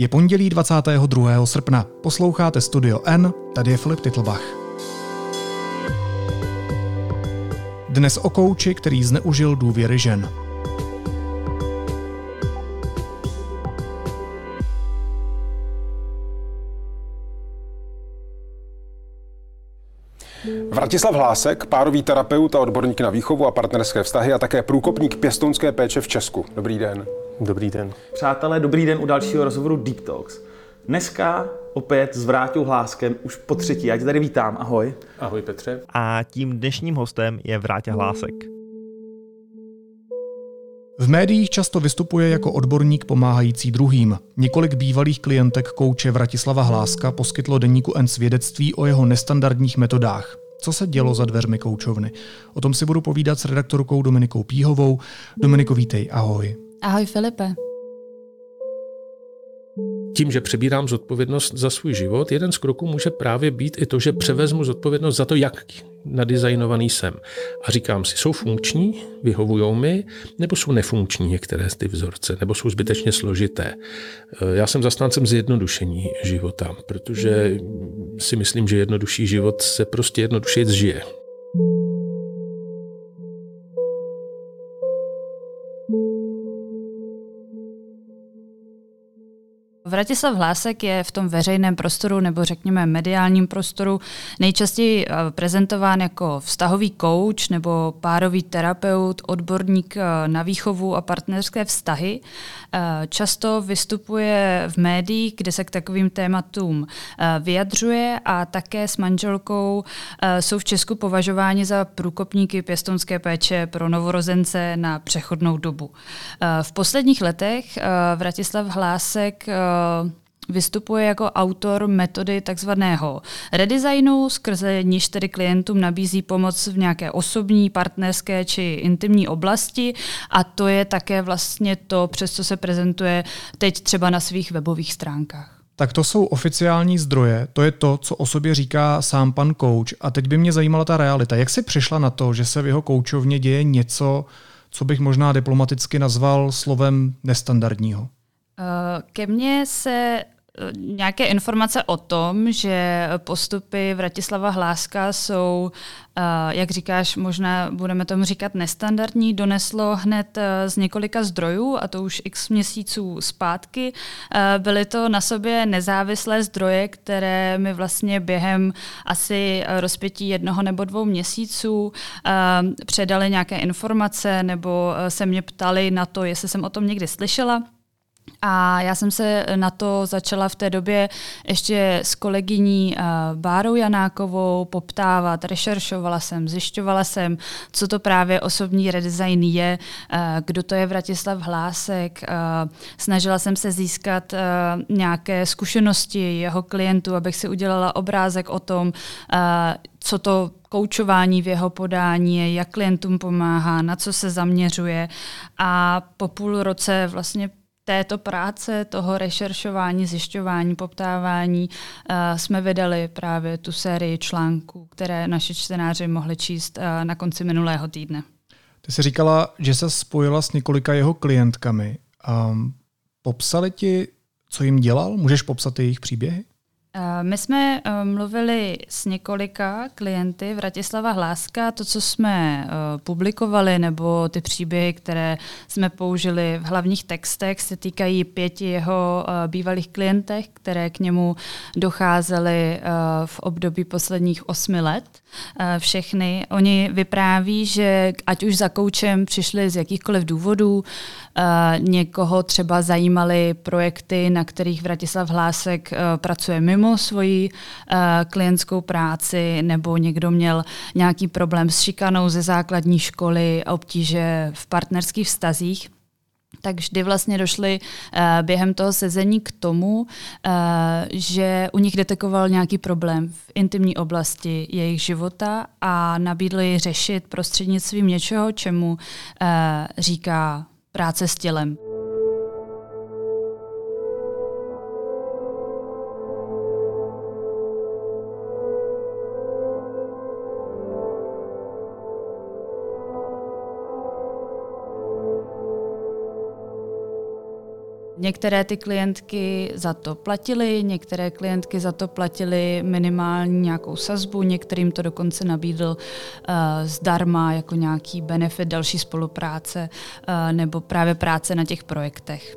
Je pondělí 22. srpna. Posloucháte Studio N, tady je Filip Titlbach. Dnes o kouči, který zneužil důvěry žen. Vratislav Hlásek, párový terapeut a odborník na výchovu a partnerské vztahy a také průkopník pěstounské péče v Česku. Dobrý den. Dobrý den. Přátelé, dobrý den u dalšího rozhovoru Deep Talks. Dneska opět s Vráťou Hláskem už po třetí. Já tě tady vítám, ahoj. Ahoj Petře. A tím dnešním hostem je Vráťa Hlásek. V médiích často vystupuje jako odborník pomáhající druhým. Několik bývalých klientek kouče Vratislava Hláska poskytlo deníku N svědectví o jeho nestandardních metodách. Co se dělo za dveřmi koučovny? O tom si budu povídat s redaktorkou Dominikou Píhovou. Dominiko, vítej, ahoj. Ahoj Filipe. Tím, že přebírám zodpovědnost za svůj život, jeden z kroků může právě být i to, že převezmu zodpovědnost za to, jak nadizajnovaný jsem. A říkám si, jsou funkční, vyhovují mi, nebo jsou nefunkční některé z ty vzorce, nebo jsou zbytečně složité. Já jsem zastáncem zjednodušení života, protože si myslím, že jednodušší život se prostě jednodušeji zžije. Vratislav Hlásek je v tom veřejném prostoru nebo řekněme mediálním prostoru nejčastěji eh, prezentován jako vztahový coach nebo párový terapeut, odborník eh, na výchovu a partnerské vztahy. Eh, často vystupuje v médiích, kde se k takovým tématům vyjadřuje a také s manželkou jsou v Česku považováni za průkopníky pěstonské péče pro novorozence na přechodnou dobu. V posledních letech Vratislav Hlásek vystupuje jako autor metody takzvaného redesignu, skrze níž tedy klientům nabízí pomoc v nějaké osobní, partnerské či intimní oblasti a to je také vlastně to, přes co se prezentuje teď třeba na svých webových stránkách. Tak to jsou oficiální zdroje, to je to, co o sobě říká sám pan kouč. A teď by mě zajímala ta realita. Jak si přišla na to, že se v jeho koučovně děje něco, co bych možná diplomaticky nazval slovem nestandardního? Eh, ke mně se eh, nějaké informace o tom, že postupy Vratislava Hláska jsou, eh, jak říkáš, možná budeme tomu říkat nestandardní, doneslo hned z několika zdrojů, a to už x měsíců zpátky. Byly to na sobě nezávislé zdroje, které mi vlastně během asi rozpětí jednoho nebo dvou měsíců předali nějaké informace nebo se mě ptali na to, jestli jsem o tom někdy slyšela. A já jsem se na to začala v té době ještě s kolegyní uh, Bárou Janákovou poptávat, rešeršovala jsem, zjišťovala jsem, co to právě osobní redesign je, uh, kdo to je Vratislav Hlásek. Uh, snažila jsem se získat nějaké zkušenosti jeho klientů, abych si udělala obrázek o tom, co to koučování v jeho podání je, jak klientům pomáhá, na co se zaměřuje. A po půl roce vlastně této práce, toho rešeršování, zjišťování, poptávání uh, jsme vydali právě tu sérii článků, které naši čtenáři mohli číst uh, na konci minulého týdne. Ty jsi říkala, že se spojila s několika jeho klientkami. Um, popsali ti, co jim dělal? Můžeš popsat jejich příběhy? Eh, my jsme eh, mluvili s několika klienty Vratislava Hláska. To, co jsme eh, publikovali, nebo ty příběhy, které jsme použili v hlavních textech, se týkají pěti jeho bývalých klientech, které k němu docházely v období posledních osmi let. Všechny. Oni vypráví, že ať už za koučem přišli z jakýchkoliv důvodů, někoho třeba zajímaly projekty, na kterých Vratislav Hlásek pracuje mimo svoji klientskou práci nebo někdo měl nějaký problém s šikanou ze základní školy, obtíže v partnerských vztazích, tak vždy vlastně došli uh, během toho sezení k tomu, uh, že u nich detekoval nějaký problém v intimní oblasti jejich života a nabídli řešit prostřednictvím něčeho, čemu uh, říká práce s tělem. Některé ty klientky za to platily, některé klientky za to platily minimální nějakou sazbu, některým to dokonce nabídl uh, zdarma jako nějaký benefit další spolupráce uh, nebo právě práce na těch projektech.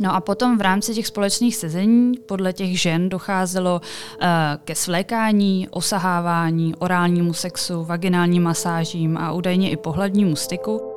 No a potom v rámci těch společných sezení podle těch žen docházelo uh, ke svlékání, osahávání, orálnímu sexu, vaginálním masážím a údajně i pohladnímu styku.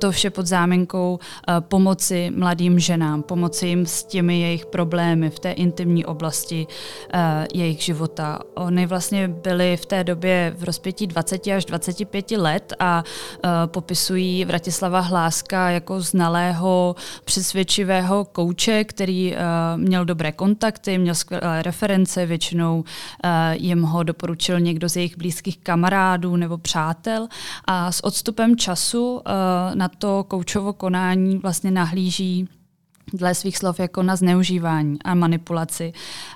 To vše pod záminkou uh, pomoci mladým ženám, pomoci jim s těmi jejich problémy v té intimní oblasti uh, jejich života. Oni vlastně byli v té době v rozpětí 20 až 25 let a uh, popisují Vratislava Hláska jako znalého, přesvědčivého kouče, který měl dobré kontakty, měl skvělé reference, většinou jim ho doporučil někdo z jejich blízkých kamarádů nebo přátel. A s odstupem času na to koučovo konání vlastně nahlíží dle svých slov jako na zneužívání a manipulaci.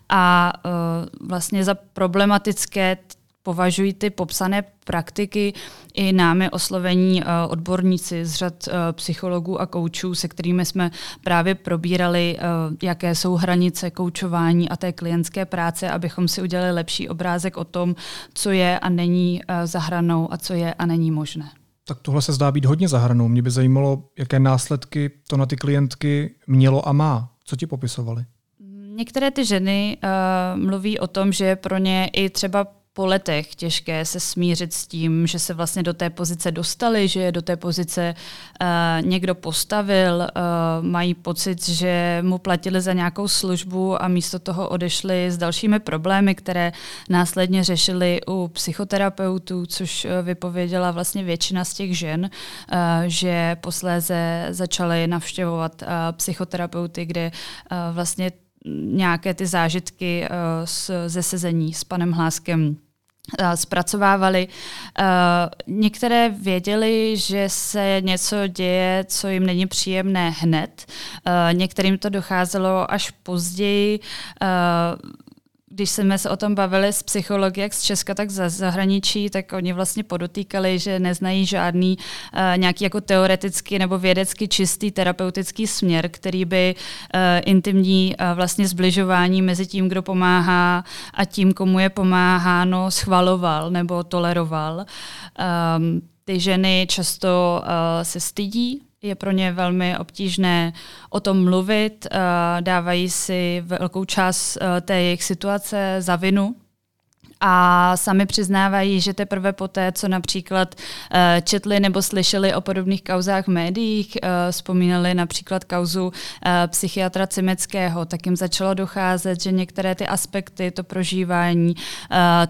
A uh, vlastně za problematické považují ty popsané praktiky i námi oslovení uh, odborníci z řad uh, psychologů a koučů, se kterými jsme právě probírali, uh, jaké jsou hranice koučování a té klientské práce, abychom si udělali lepší obrázek o tom, co je a není za hranou a co je a není možné. Tak tohle se zdá být hodně zahrnou. Mě by zajímalo, jaké následky to na ty klientky mělo a má. Co ti popisovali? Některé ty ženy uh, mluví o tom, že pro ně i třeba po letech těžké se smířit s tím, že se vlastně do té pozice dostali, že je do té pozice uh, někdo postavil, uh, mají pocit, že mu platili za nějakou službu a místo toho odešli s dalšími problémy, které následně řešili u psychoterapeutů, což uh, vypověděla vlastně většina z těch žen, uh, že posléze začaly navštěvovat uh, psychoterapeuty, kde uh, vlastně nějaké ty zážitky uh, ze sezení s panem Hláskem Eh, zpracovávali. Uh, některé věděli, že se něco děje, co jim není příjemné hned. Uh, některým to docházelo až později. Když jsme se o tom bavili s psychologi, jak z Česka, tak za zahraničí, tak oni vlastně podotýkali, že neznají žádný uh, nějaký jako teoretický nebo vědecky čistý terapeutický směr, který by uh, intimní uh, vlastně zbližování mezi tím, kdo pomáhá a tím, komu je pomáháno, schvaloval nebo toleroval. Um, ty ženy často uh, se stydí je pro ně velmi obtížné o tom mluvit, eh, dávají si velkou část eh, té jejich situace za vinu, a sami přiznávají, že teprve poté, co například uh, četli nebo slyšeli o podobných kauzách v médiích, uh, vzpomínali například kauzu uh, psychiatra Cimeckého, tak jim začalo docházet, že některé ty aspekty, to prožívání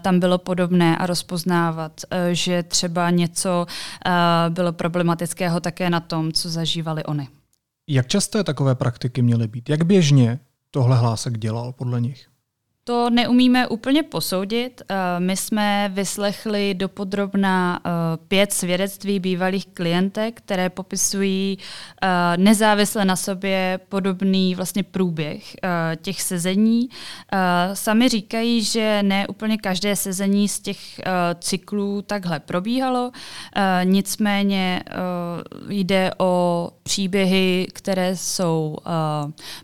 tam bylo podobné a rozpoznávat, že třeba něco bylo problematického také na tom, co zažívali oni. Jak časté takové praktiky měly být? Jak běžně tohle hlásek dělal podle nich? To neumíme úplně posoudit. Eh, my jsme vyslechli dopodrobna eh, pět svědectví bývalých klientek, které popisují eh, nezávisle na sobě podobný vlastně průběh těch sezení. Sami říkají, že ne úplně každé sezení z těch cyklů takhle probíhalo, nicméně jde o příběhy, které jsou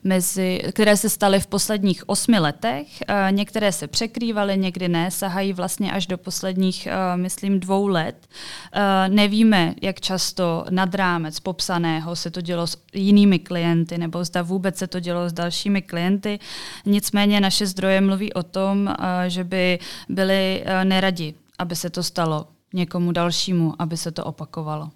mezi, které se staly v posledních osmi letech některé se překrývaly, někdy ne, sahají vlastně až do posledních, eh, myslím, dvou let. Eh, nevíme, jak často nad rámec popsaného se to dělo s jinými klienty, nebo zda vůbec se to dělo s dalšími klienty. Nicméně naše zdroje mluví o tom, že by byli neradi, aby se to stalo někomu dalšímu, aby se to opakovalo.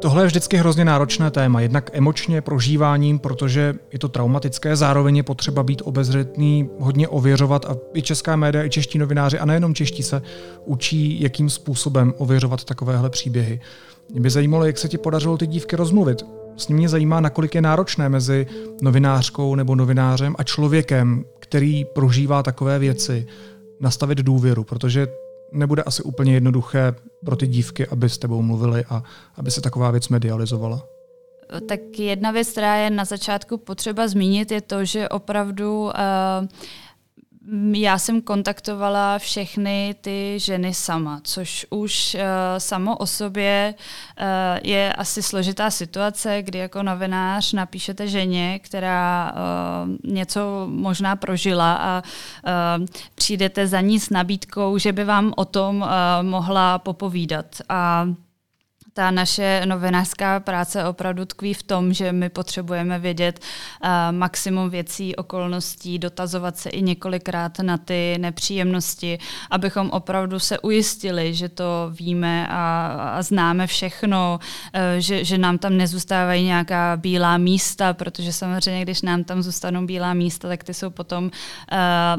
Tohle je vždycky hrozně náročné téma, jednak emočně, prožíváním, protože je to traumatické, zároveň je potřeba být obezřetný, hodně ověřovat a i česká média, i čeští novináři, a nejenom čeští se učí, jakým způsobem ověřovat takovéhle příběhy. Mě by zajímalo, jak se ti podařilo ty dívky rozmluvit. S mě zajímá, nakolik je náročné mezi novinářkou nebo novinářem a člověkem, který prožívá takové věci, nastavit důvěru, protože nebude asi úplně jednoduché pro ty dívky, aby s tebou mluvili a aby se taková věc medializovala. Tak jedna věc, která je na začátku potřeba zmínit, je to, že opravdu uh, já jsem kontaktovala všechny ty ženy sama, což už uh, samo o sobě uh, je asi složitá situace, kdy jako novinář napíšete ženě, která uh, něco možná prožila a uh, přijdete za ní s nabídkou, že by vám o tom uh, mohla popovídat. A ta naše novinářská práce opravdu tkví v tom, že my potřebujeme vědět uh, maximum věcí, okolností, dotazovat se i několikrát na ty nepříjemnosti, abychom opravdu se ujistili, že to víme a, a známe všechno, uh, že, že nám tam nezůstávají nějaká bílá místa, protože samozřejmě, když nám tam zůstanou bílá místa, tak ty jsou potom uh,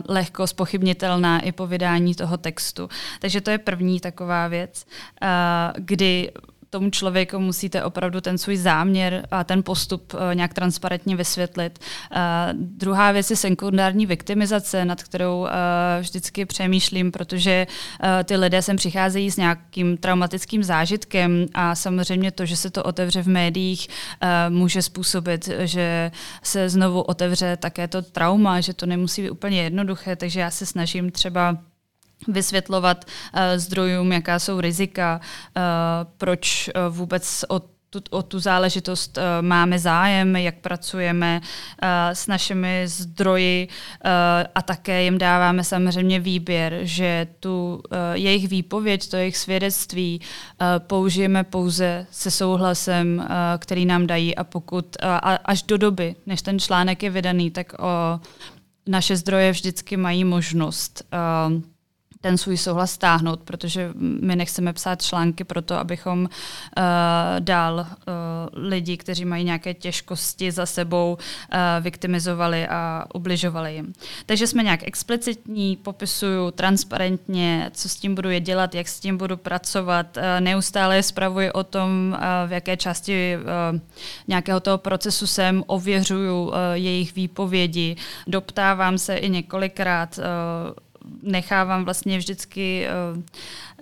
lehko spochybnitelná i po vydání toho textu. Takže to je první taková věc, uh, kdy tomu člověku musíte opravdu ten svůj záměr a ten postup uh, nějak transparentně vysvětlit. Uh, druhá věc je sekundární viktimizace, nad kterou uh, vždycky přemýšlím, protože ty lidé sem přicházejí s nějakým traumatickým zážitkem a samozřejmě to, že se to otevře v médiích, může způsobit, že se znovu otevře také to trauma, že to nemusí být úplně jednoduché, takže já se snažím třeba vysvětlovat uh, zdrojům, jaká jsou rizika, uh, proč uh, vůbec o tu, o tu záležitost uh, máme zájem, jak pracujeme uh, s našimi zdroji uh, a také jim dáváme samozřejmě výběr, že tu uh, jejich výpověď, to jejich svědectví uh, použijeme pouze se souhlasem, uh, který nám dají a pokud uh, a až do doby, než ten článek je vydaný, tak uh, naše zdroje vždycky mají možnost uh, ten svůj souhlas stáhnout, protože my nechceme psát články pro to, abychom uh, dál uh, lidi, kteří mají nějaké těžkosti za sebou, uh, viktimizovali a ubližovali jim. Takže jsme nějak explicitní, popisuju transparentně, co s tím budu je dělat, jak s tím budu pracovat, uh, neustále spravuji o tom, uh, v jaké části uh, nějakého toho procesu jsem, ověřuju uh, jejich výpovědi, doptávám se i několikrát uh, nechávám vlastně vždycky uh,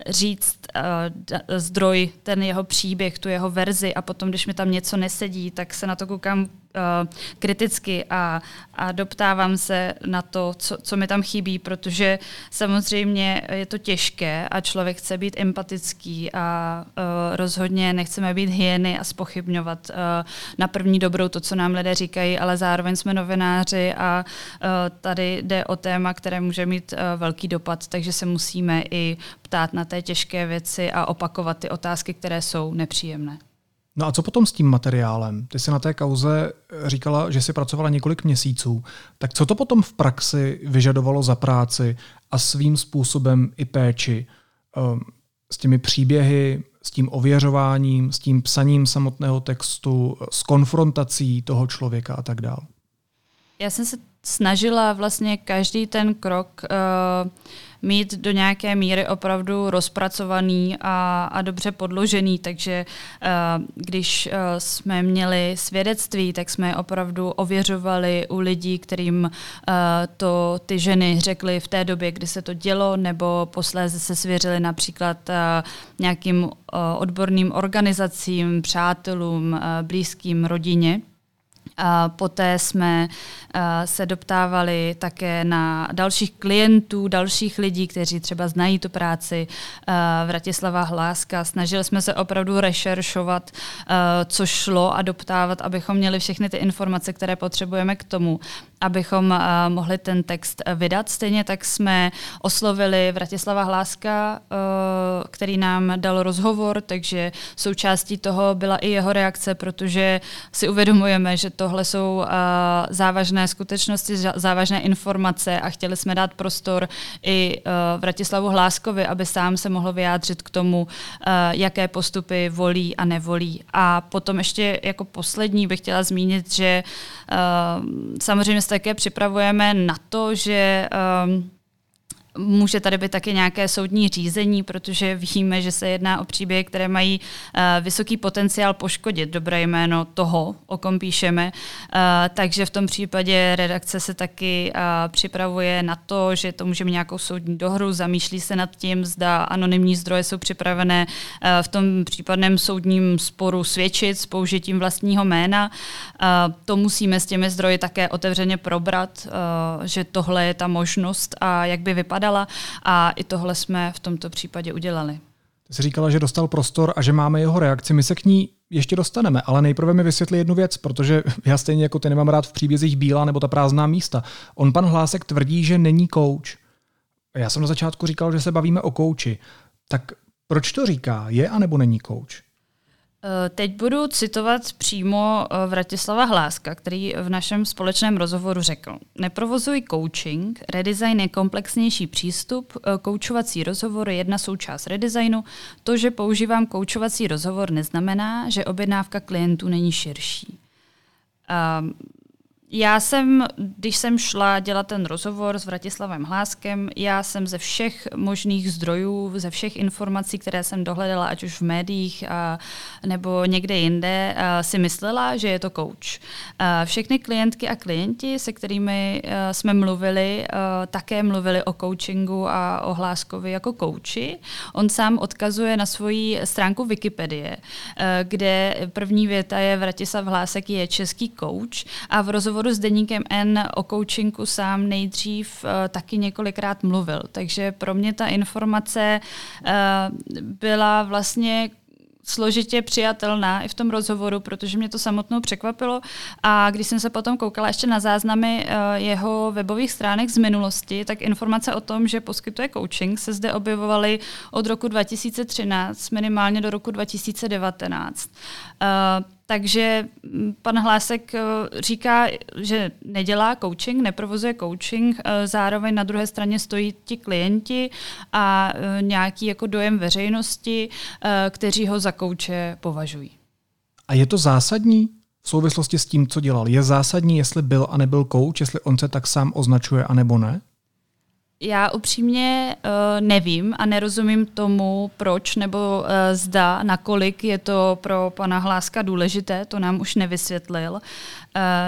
říct uh, zdroj, ten jeho příběh, tu jeho verzi a potom, když mi tam něco nesedí, tak se na to koukám kriticky a, a doptávám se na to, co, co mi tam chybí, protože samozřejmě je to těžké a člověk chce být empatický a uh, rozhodně nechceme být hyeny a spochybňovat uh, na první dobrou to, co nám lidé říkají, ale zároveň jsme novináři a uh, tady jde o téma, které může mít uh, velký dopad, takže se musíme i ptát na té těžké věci a opakovat ty otázky, které jsou nepříjemné. No a co potom s tím materiálem? Ty jsi na té kauze říkala, že jsi pracovala několik měsíců. Tak co to potom v praxi vyžadovalo za práci a svým způsobem i péči? Um, s těmi příběhy, s tím ověřováním, s tím psaním samotného textu, s konfrontací toho člověka a tak dále? Já jsem se snažila vlastně každý ten krok uh, mít do nějaké míry opravdu rozpracovaný a, a dobře podložený, takže uh, když uh, jsme měli svědectví, tak jsme opravdu ověřovali u lidí, kterým uh, to ty ženy řekly v té době, kdy se to dělo, nebo posléze se svěřili například uh, nějakým uh, odborným organizacím, přátelům, uh, blízkým rodině. Poté jsme se doptávali také na dalších klientů, dalších lidí, kteří třeba znají tu práci. Vratislava Hláska. Snažili jsme se opravdu rešeršovat, co šlo a doptávat, abychom měli všechny ty informace, které potřebujeme k tomu, abychom uh, mohli ten text uh, vydat. Stejně tak jsme oslovili Vratislava Hláska, uh, který nám dal rozhovor, takže součástí toho byla i jeho reakce, protože si uvědomujeme, že tohle jsou závažné skutečnosti, závažné informace a chtěli jsme dát prostor i Vratislavu Hláskovi, aby sám se mohl vyjádřit k tomu, jaké postupy volí a nevolí. A potom ještě jako poslední bych chtěla zmínit, že samozřejmě také připravujeme na to, že um, může tady být taky nějaké soudní řízení, protože víme, že se jedná o příběhy, které mají uh, vysoký potenciál poškodit dobré jméno toho, o kom píšeme. Uh, takže v tom případě redakce se taky uh, připravuje na to, že to může mít nějakou soudní dohru, zamýšlí se nad tím, zda anonymní zdroje jsou připravené v tom případném soudním sporu svědčit s použitím vlastního jména. To musíme s těmi zdroji také otevřeně probrat, že tohle je ta možnost a jak by vypadala a i tohle jsme v tomto případě udělali. Ty jsi říkala, že dostal prostor a že máme jeho reakci. My se k ní ještě dostaneme, ale nejprve mi vysvětli jednu věc, protože já stejně jako ty nemám rád v příbězích bílá nebo ta prázdná místa. On pan Hlásek tvrdí, že není kouč. Já jsem na začátku říkal, že se bavíme o kouči. Tak proč to říká? Je a nebo není kouč? Eh, teď budu citovat přímo eh, Vratislava Hláska, který v našem společném rozhovoru řekl. Neprovozuj coaching, redesign je komplexnější přístup, eh, koučovací rozhovor je jedna součást redesignu. To, že používám koučovací rozhovor, neznamená, že objednávka klientů není širší. Um, já jsem, když jsem šla dělat ten rozhovor s Vratislavem Hláskem, já jsem ze všech možných zdrojů, ze všech informací, které jsem dohledala, ať už v médiích a, nebo někde jinde, a, si myslela, že je to coach. Všechny klientky a klienti, se kterými a, jsme mluvili, a, také mluvili o coachingu a o Hláskovi jako kouči. On sám odkazuje na svoji stránku Wikipedie, a, kde první věta je Vratislav Hlásek je český coach a v rozhovoru rozhovoru s Deníkem N o coachingu sám nejdřív uh, taky několikrát mluvil. Takže pro mě ta informace uh, byla vlastně složitě přijatelná i v tom rozhovoru, protože mě to samotnou překvapilo. A když jsem se potom koukala ještě na záznamy uh, jeho webových stránek z minulosti, tak informace o tom, že poskytuje coaching, se zde objevovaly od roku 2013 minimálně do roku 2019. Uh, takže mm, pan Hlásek eh, říká, že nedělá coaching, neprovozuje coaching, eh, zároveň na druhé straně stojí ti klienti a eh, nějaký jako dojem veřejnosti, kteří ho za kouče považují. A je to zásadní v souvislosti s tím, co dělal? Je zásadní, jestli byl a nebyl kouč, jestli on se tak sám označuje a nebo ne? Já upřímně uh, nevím a nerozumím tomu, proč nebo uh, zda, nakolik je to pro pana Hláska důležité, to nám už nevysvětlil. Uh,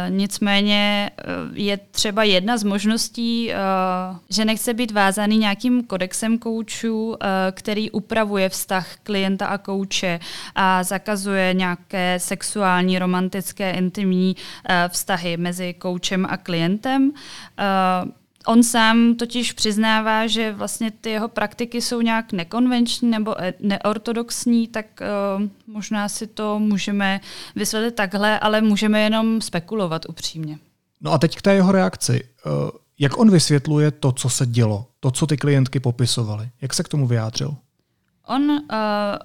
nicméně uh, je třeba jedna z možností, uh, že nechce být vázaný nějakým kodexem koučů, uh, který upravuje vztah klienta a kouče a zakazuje nějaké sexuální, romantické, intimní uh, vztahy mezi koučem a klientem. Uh, On sám totiž přiznává, že vlastně ty jeho praktiky jsou nějak nekonvenční nebo e, neortodoxní, tak uh, možná si to můžeme vysvětlit takhle, ale můžeme jenom spekulovat upřímně. No a teď k té jeho reakci. Uh, jak on vysvětluje to, co se dělo, to, co ty klientky popisovaly? Jak se k tomu vyjádřil? On uh,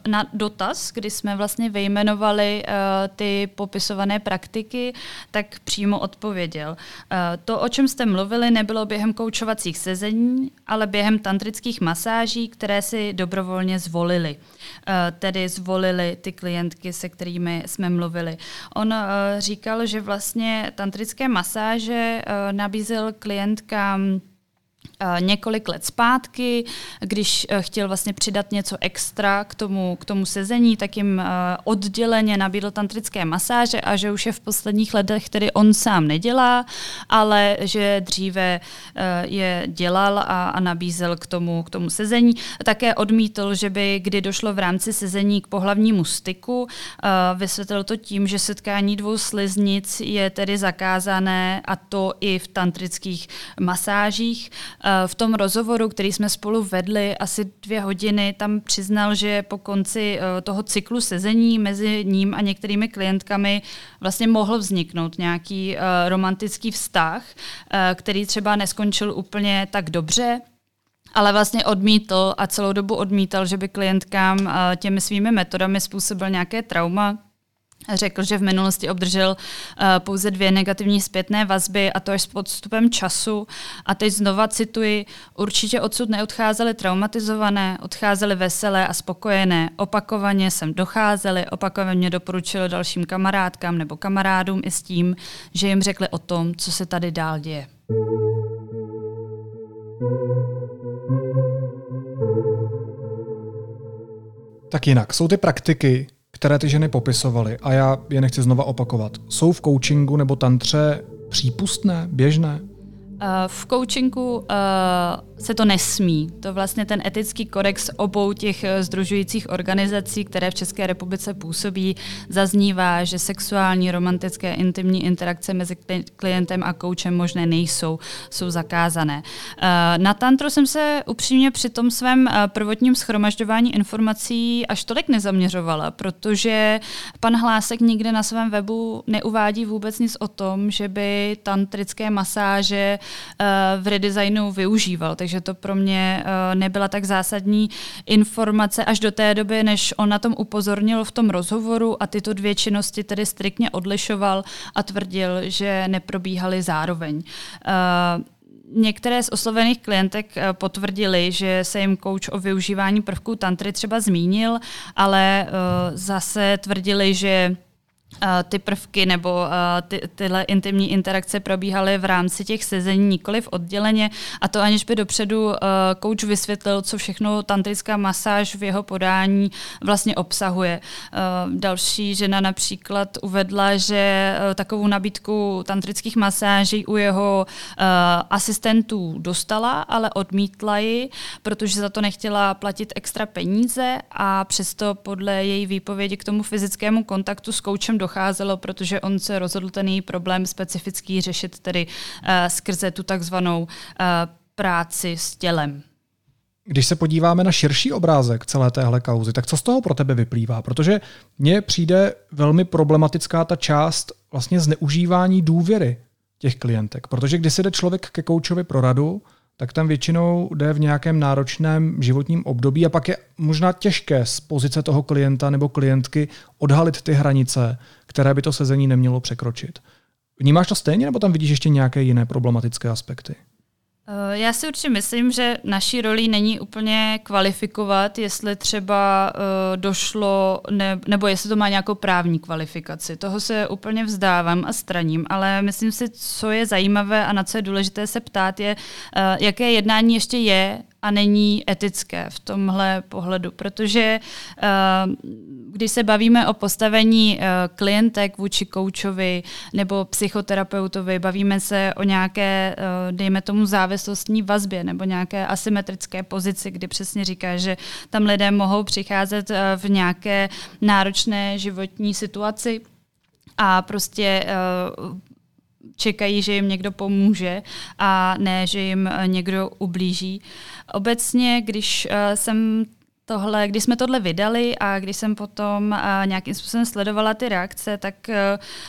na dotaz, kdy jsme vlastně vyjmenovali uh, ty popisované praktiky, tak přímo odpověděl. Uh, to, o čem jste mluvili, nebylo během koučovacích sezení, ale během tantrických masáží, které si dobrovolně zvolili. Uh, tedy zvolili ty klientky, se kterými jsme mluvili. On uh, říkal, že vlastně tantrické masáže uh, nabízel klientkám několik let zpátky, když eh, chtěl vlastně přidat něco extra k tomu, k tomu sezení, tak jim eh, odděleně nabídl tantrické masáže a že už je v posledních letech tedy on sám nedělá, ale že dříve je dělal a, a nabízel k tomu, k tomu sezení. Také odmítl, že by kdy došlo v rámci sezení k pohlavnímu styku, vysvětlil to tím, že setkání dvou sliznic je tedy zakázané a to i v tantrických masážích. Eh, v tom rozhovoru, který jsme spolu vedli asi dvě hodiny, tam přiznal, že po konci eh, toho cyklu sezení mezi ním a některými klientkami vlastně mohl vzniknout nějaký eh, romantický vztah, který třeba neskončil úplně tak dobře, ale vlastně odmítl a celou dobu odmítal, že by klientkám těmi svými metodami způsobil nějaké trauma, Řekl, že v minulosti obdržel uh, pouze dvě negativní zpětné vazby a to až s podstupem času. A teď znova cituji, určitě odsud neodcházely traumatizované, odcházely veselé a spokojené. Opakovaně sem docházeli, opakovaně doporučili dalším kamarádkám nebo kamarádům i s tím, že jim řekli o tom, co se tady dál děje. Tak jinak, jsou ty praktiky, které ty ženy popisovaly, a já je nechci znova opakovat, jsou v coachingu nebo tantře přípustné, běžné? V coachingu uh, se to nesmí. To vlastně ten etický kodex obou těch združujících organizací, které v České republice působí, zaznívá, že sexuální, romantické, intimní interakce mezi klientem a koučem možné nejsou, jsou zakázané. Uh, na tantru jsem se upřímně při tom svém prvotním schromažďování informací až tolik nezaměřovala, protože pan Hlásek nikde na svém webu neuvádí vůbec nic o tom, že by tantrické masáže Eh, v redesignu využíval. Takže to pro mě eh, nebyla tak zásadní informace až do té doby, než on na tom upozornil v tom rozhovoru a tyto dvě činnosti tedy striktně odlišoval a tvrdil, že neprobíhaly zároveň. Eh, některé z oslovených klientek potvrdili, že se jim kouč o využívání prvků tantry třeba zmínil, ale zase tvrdili, že ty prvky nebo ty, tyhle intimní interakce probíhaly v rámci těch sezení, nikoliv odděleně a to aniž by dopředu kouč vysvětlil, co všechno tantrická masáž v jeho podání vlastně obsahuje. Další žena například uvedla, že takovou nabídku tantrických masáží u jeho asistentů dostala, ale odmítla ji, protože za to nechtěla platit extra peníze a přesto podle její výpovědi k tomu fyzickému kontaktu s koučem docházelo, protože on se rozhodl ten její problém specifický řešit tedy uh, skrze tu takzvanou uh, práci s tělem. Když se podíváme na širší obrázek celé téhle kauzy, tak co z toho pro tebe vyplývá? Protože mně přijde velmi problematická ta část vlastně zneužívání důvěry těch klientek. Protože když se jde člověk ke koučovi pro radu, tak tam většinou jde v nějakém náročném životním období a pak je možná těžké z pozice toho klienta nebo klientky odhalit ty hranice, které by to sezení nemělo překročit. Vnímáš to stejně, nebo tam vidíš ještě nějaké jiné problematické aspekty? Eh, já si určitě myslím, že naší roli není úplně kvalifikovat, jestli třeba uh, došlo, ne, nebo jestli to má nějakou právní kvalifikaci. Toho se úplně vzdávám a straním, ale myslím si, co je zajímavé a na co je důležité se ptát, je, uh, jaké jednání ještě je a není etické v tomhle pohledu, protože uh, když se bavíme o postavení uh, klientek vůči koučovi nebo psychoterapeutovi, bavíme se o nějaké, uh, dejme tomu, závislostní vazbě nebo nějaké asymetrické pozici, kdy přesně říká, že tam lidé mohou přicházet uh, v nějaké náročné životní situaci a prostě uh, čekají, že jim někdo pomůže a ne, že jim eh, někdo ublíží. Obecně, když eh, jsem tohle, když jsme tohle vydali a když jsem potom uh, nějakým způsobem sledovala ty reakce, tak uh,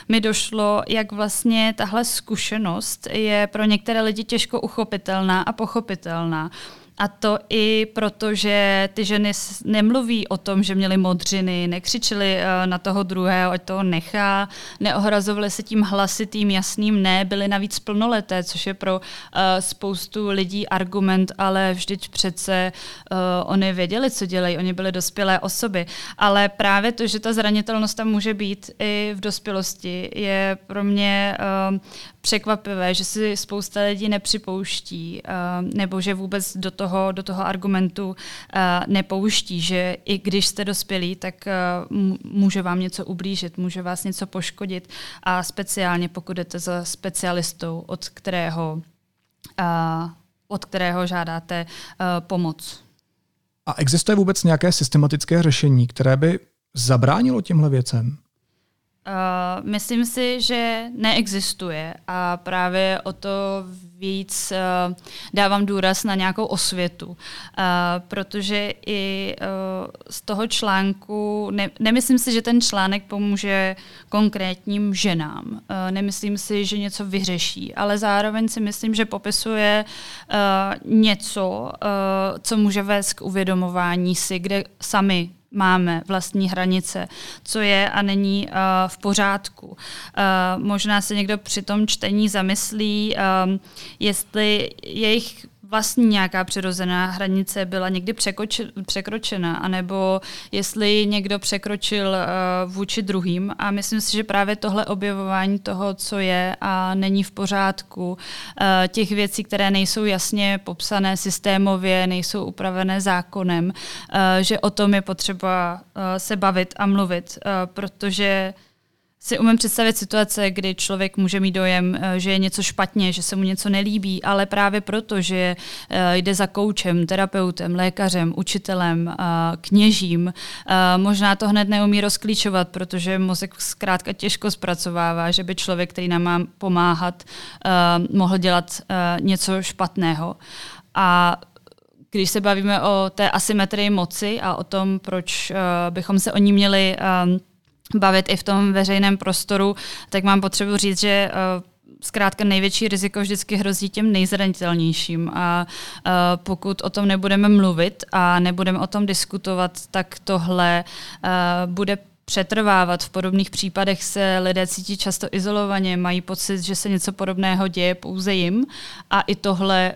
mi došlo, jak vlastně tahle zkušenost je pro některé lidi těžko uchopitelná a pochopitelná. A to i proto, že ty ženy nemluví o tom, že měly modřiny, nekřičely eh, na toho druhého, ať toho nechá, neohrazovaly se tím hlasitým, jasným ne, byly navíc plnoleté, což je pro uh, spoustu lidí argument, ale vždyť přece uh, oni věděli, co dělají, oni byly dospělé osoby. Ale právě to, že ta zranitelnost tam může být i v dospělosti, je pro mě uh, překvapivé, že si spousta lidí nepřipouští, uh, nebo že vůbec do toho, do toho argumentu uh, nepouští, že i když jste dospělí, tak uh, může vám něco ublížit, může vás něco poškodit a speciálně pokud jdete za specialistou, od kterého, od kterého žádáte pomoc. A existuje vůbec nějaké systematické řešení, které by zabránilo těmhle věcem? Uh, myslím si, že neexistuje a právě o to víc uh, dávám důraz na nějakou osvětu, uh, protože i uh, z toho článku, ne, nemyslím si, že ten článek pomůže konkrétním ženám, uh, nemyslím si, že něco vyřeší, ale zároveň si myslím, že popisuje uh, něco, uh, co může vést k uvědomování si, kde sami máme vlastní hranice, co je a není uh, v pořádku. Uh, možná se někdo při tom čtení zamyslí, um, jestli jejich vlastní nějaká přirozená hranice byla někdy překročena, anebo jestli někdo překročil uh, vůči druhým. A myslím si, že právě tohle objevování toho, co je a není v pořádku, uh, těch věcí, které nejsou jasně popsané systémově, nejsou upravené zákonem, uh, že o tom je potřeba uh, se bavit a mluvit, uh, protože si umím představit situace, kdy člověk může mít dojem, eh, že je něco špatně, že se mu něco nelíbí, ale právě proto, že eh, jde za koučem, terapeutem, lékařem, učitelem, eh, kněžím, možná to hned neumí rozklíčovat, protože mozek zkrátka těžko zpracovává, že by člověk, který nám má pomáhat, mohl dělat něco špatného. A když se bavíme o té asymetrii moci a o tom, proč bychom se o ní měli bavit i v tom veřejném prostoru, tak mám potřebu říct, že uh, zkrátka největší riziko vždycky hrozí těm nejzranitelnějším a uh, pokud o tom nebudeme mluvit a nebudeme o tom diskutovat, tak tohle uh, bude přetrvávat. V podobných případech se lidé cítí často izolovaně, mají pocit, že se něco podobného děje pouze jim a i tohle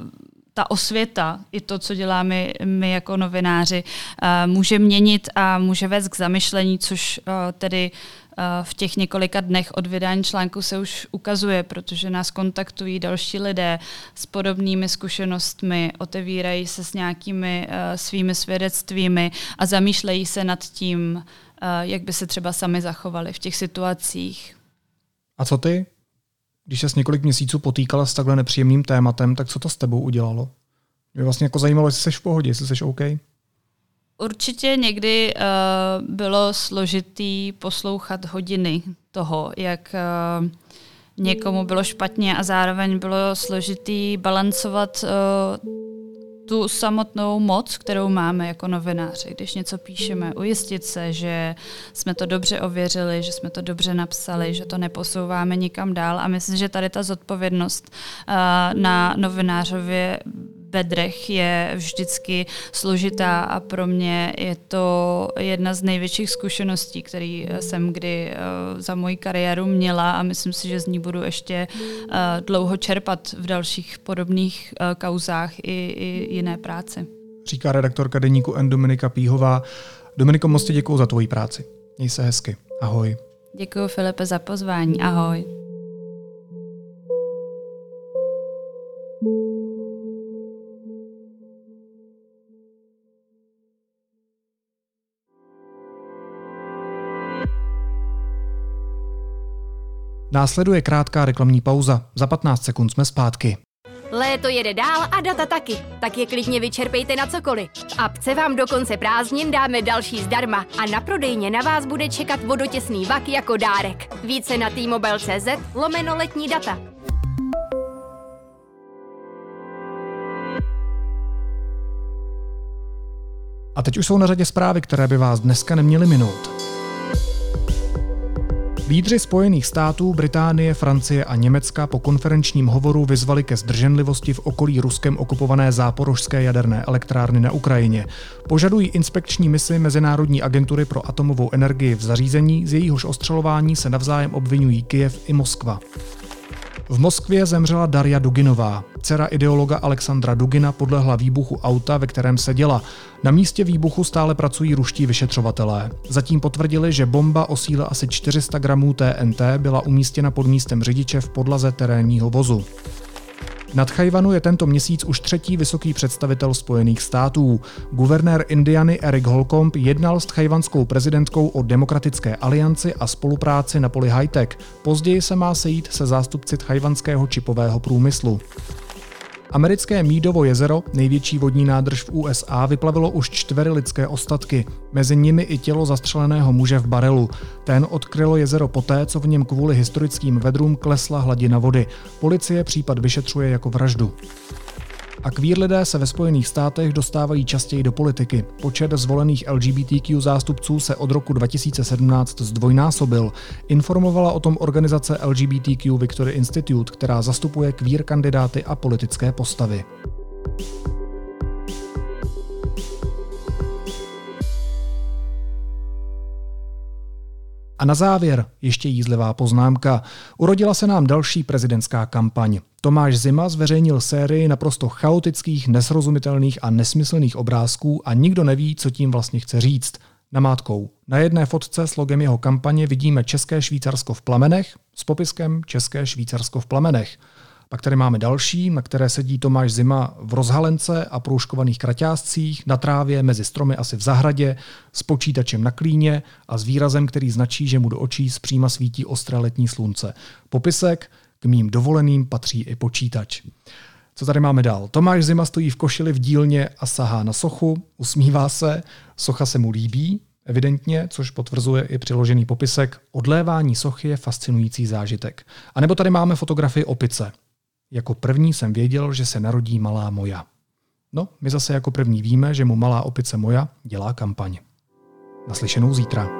uh, ta osvěta, i to, co děláme my jako novináři, eh, může měnit a může vést k zamyšlení, což eh, tedy eh, v těch několika dnech od vydání článku se už ukazuje, protože nás kontaktují další lidé s podobnými zkušenostmi, otevírají se s nějakými svými svědectvími a zamýšlejí se nad tím, jak by se třeba sami zachovali v těch situacích. A co ty? Když se několik měsíců potýkala s takhle nepříjemným tématem, tak co to s tebou udělalo? Mě vlastně jako zajímalo, jestli jsi v pohodě, jestli jsi OK. Určitě někdy uh, bylo složitý poslouchat hodiny toho, jak uh, někomu bylo špatně a zároveň bylo složitý balancovat uh, tu samotnou moc, kterou máme jako novináři, když něco píšeme, ujistit se, že jsme to dobře ověřili, že jsme to dobře napsali, že to neposouváme nikam dál. A myslím, že tady ta zodpovědnost uh, na novinářově bedrech je vždycky složitá a pro mě je to jedna z největších zkušeností, který jsem kdy uh, za moji kariéru měla a myslím si, že z ní budu ještě uh, dlouho čerpat v dalších podobných uh, kauzách i, i jiné práci. Říká redaktorka deníku N. Dominika Píhová. Dominiko, moc ti děkuji za tvoji práci. Měj se hezky. Ahoj. Děkuji Filipe za pozvání. Ahoj. Následuje krátká reklamní pauza. Za 15 sekund jsme zpátky. Léto jede dál a data taky, tak je klidně vyčerpejte na cokoliv. V apce vám do konce prázdnin dáme další zdarma a na prodejně na vás bude čekat vodotěsný vak jako dárek. Více na t-mobile.cz lomeno letní data. A teď už jsou na řadě zprávy, které by vás dneska neměly minout. Lídři Spojených států, Británie, Francie a Německa po konferenčním hovoru vyzvali ke zdrženlivosti v okolí Ruskem okupované záporožské jaderné elektrárny na Ukrajině. Požadují inspekční misi Mezinárodní agentury pro atomovou energii v zařízení, z jejíhož ostřelování se navzájem obvinují Kyjev i Moskva. V Moskvě zemřela Daria Duginová. Dcera ideologa Alexandra Dugina podlehla výbuchu auta, ve kterém seděla. Na místě výbuchu stále pracují ruští vyšetřovatelé. Zatím potvrdili, že bomba o síle asi 400 gramů TNT byla umístěna pod místem řidiče v podlaze terénního vozu. Nad Chajvanu je tento měsíc už třetí vysoký představitel Spojených států. Guvernér Indiany Eric Holcomb jednal s chajvanskou prezidentkou o demokratické alianci a spolupráci na poli high-tech. Později se má sejít se zástupci chajvanského čipového průmyslu. Americké Mídovo jezero, největší vodní nádrž v USA, vyplavilo už čtyři lidské ostatky, mezi nimi i tělo zastřeleného muže v barelu. Ten odkrylo jezero poté, co v něm kvůli historickým vedrům klesla hladina vody. Policie případ vyšetřuje jako vraždu. A queer lidé se ve Spojených státech dostávají častěji do politiky. Počet zvolených LGBTQ zástupců se od roku 2017 zdvojnásobil. Informovala o tom organizace LGBTQ Victory Institute, která zastupuje queer kandidáty a politické postavy. A na závěr ještě jízlivá poznámka. Urodila se nám další prezidentská kampaň. Tomáš Zima zveřejnil sérii naprosto chaotických, nesrozumitelných a nesmyslných obrázků a nikdo neví, co tím vlastně chce říct. Namátkou. Na jedné fotce s logem jeho kampaně vidíme České Švýcarsko v plamenech s popiskem České Švýcarsko v plamenech. Pak tady máme další, na které sedí Tomáš Zima v rozhalence a průškovaných kraťáscích, na trávě, mezi stromy asi v zahradě, s počítačem na klíně a s výrazem, který značí, že mu do očí zpříma svítí ostré letní slunce. Popisek, k mým dovoleným patří i počítač. Co tady máme dál? Tomáš Zima stojí v košili v dílně a sahá na sochu, usmívá se, socha se mu líbí, evidentně, což potvrzuje i přiložený popisek. Odlévání sochy je fascinující zážitek. A nebo tady máme fotografii opice. Jako první jsem věděl, že se narodí malá moja. No, my zase jako první víme, že mu malá opice moja dělá kampaň. Naslyšenou zítra.